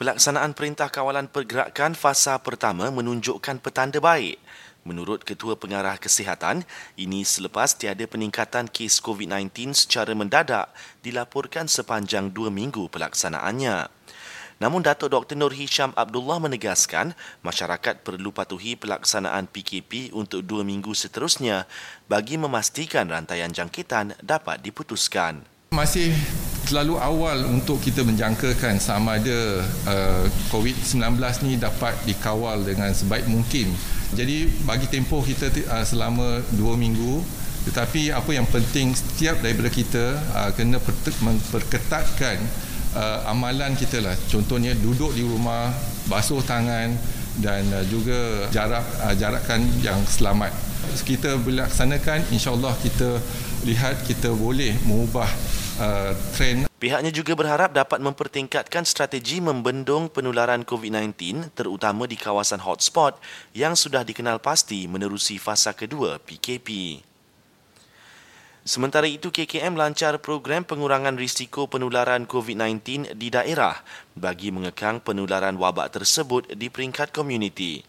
Pelaksanaan Perintah Kawalan Pergerakan fasa pertama menunjukkan petanda baik. Menurut Ketua Pengarah Kesihatan, ini selepas tiada peningkatan kes COVID-19 secara mendadak dilaporkan sepanjang dua minggu pelaksanaannya. Namun Datuk Dr. Nur Hisham Abdullah menegaskan masyarakat perlu patuhi pelaksanaan PKP untuk dua minggu seterusnya bagi memastikan rantaian jangkitan dapat diputuskan. Masih terlalu awal untuk kita menjangkakan sama ada uh, COVID-19 ni dapat dikawal dengan sebaik mungkin. Jadi bagi tempoh kita uh, selama dua minggu tetapi apa yang penting setiap daripada kita uh, kena memperketatkan uh, amalan kita lah. Contohnya duduk di rumah, basuh tangan dan uh, juga jarak uh, jarakan yang selamat. Kita melaksanakan insya-Allah kita lihat kita boleh mengubah uh, trend. Pihaknya juga berharap dapat mempertingkatkan strategi membendung penularan COVID-19 terutama di kawasan hotspot yang sudah dikenal pasti menerusi fasa kedua PKP. Sementara itu, KKM lancar program pengurangan risiko penularan COVID-19 di daerah bagi mengekang penularan wabak tersebut di peringkat komuniti.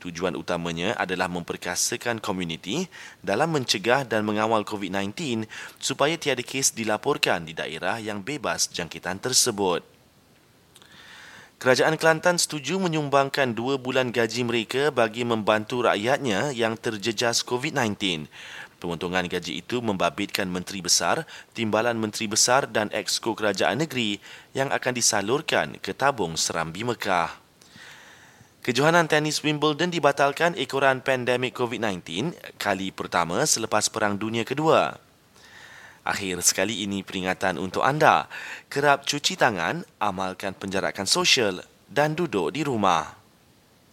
Tujuan utamanya adalah memperkasakan komuniti dalam mencegah dan mengawal COVID-19 supaya tiada kes dilaporkan di daerah yang bebas jangkitan tersebut. Kerajaan Kelantan setuju menyumbangkan dua bulan gaji mereka bagi membantu rakyatnya yang terjejas COVID-19. Pemotongan gaji itu membabitkan Menteri Besar, Timbalan Menteri Besar dan Exco Kerajaan Negeri yang akan disalurkan ke tabung Serambi Mekah. Kejohanan tenis Wimbledon dibatalkan ekoran pandemik COVID-19 kali pertama selepas Perang Dunia Kedua. Akhir sekali ini peringatan untuk anda. Kerap cuci tangan, amalkan penjarakan sosial dan duduk di rumah.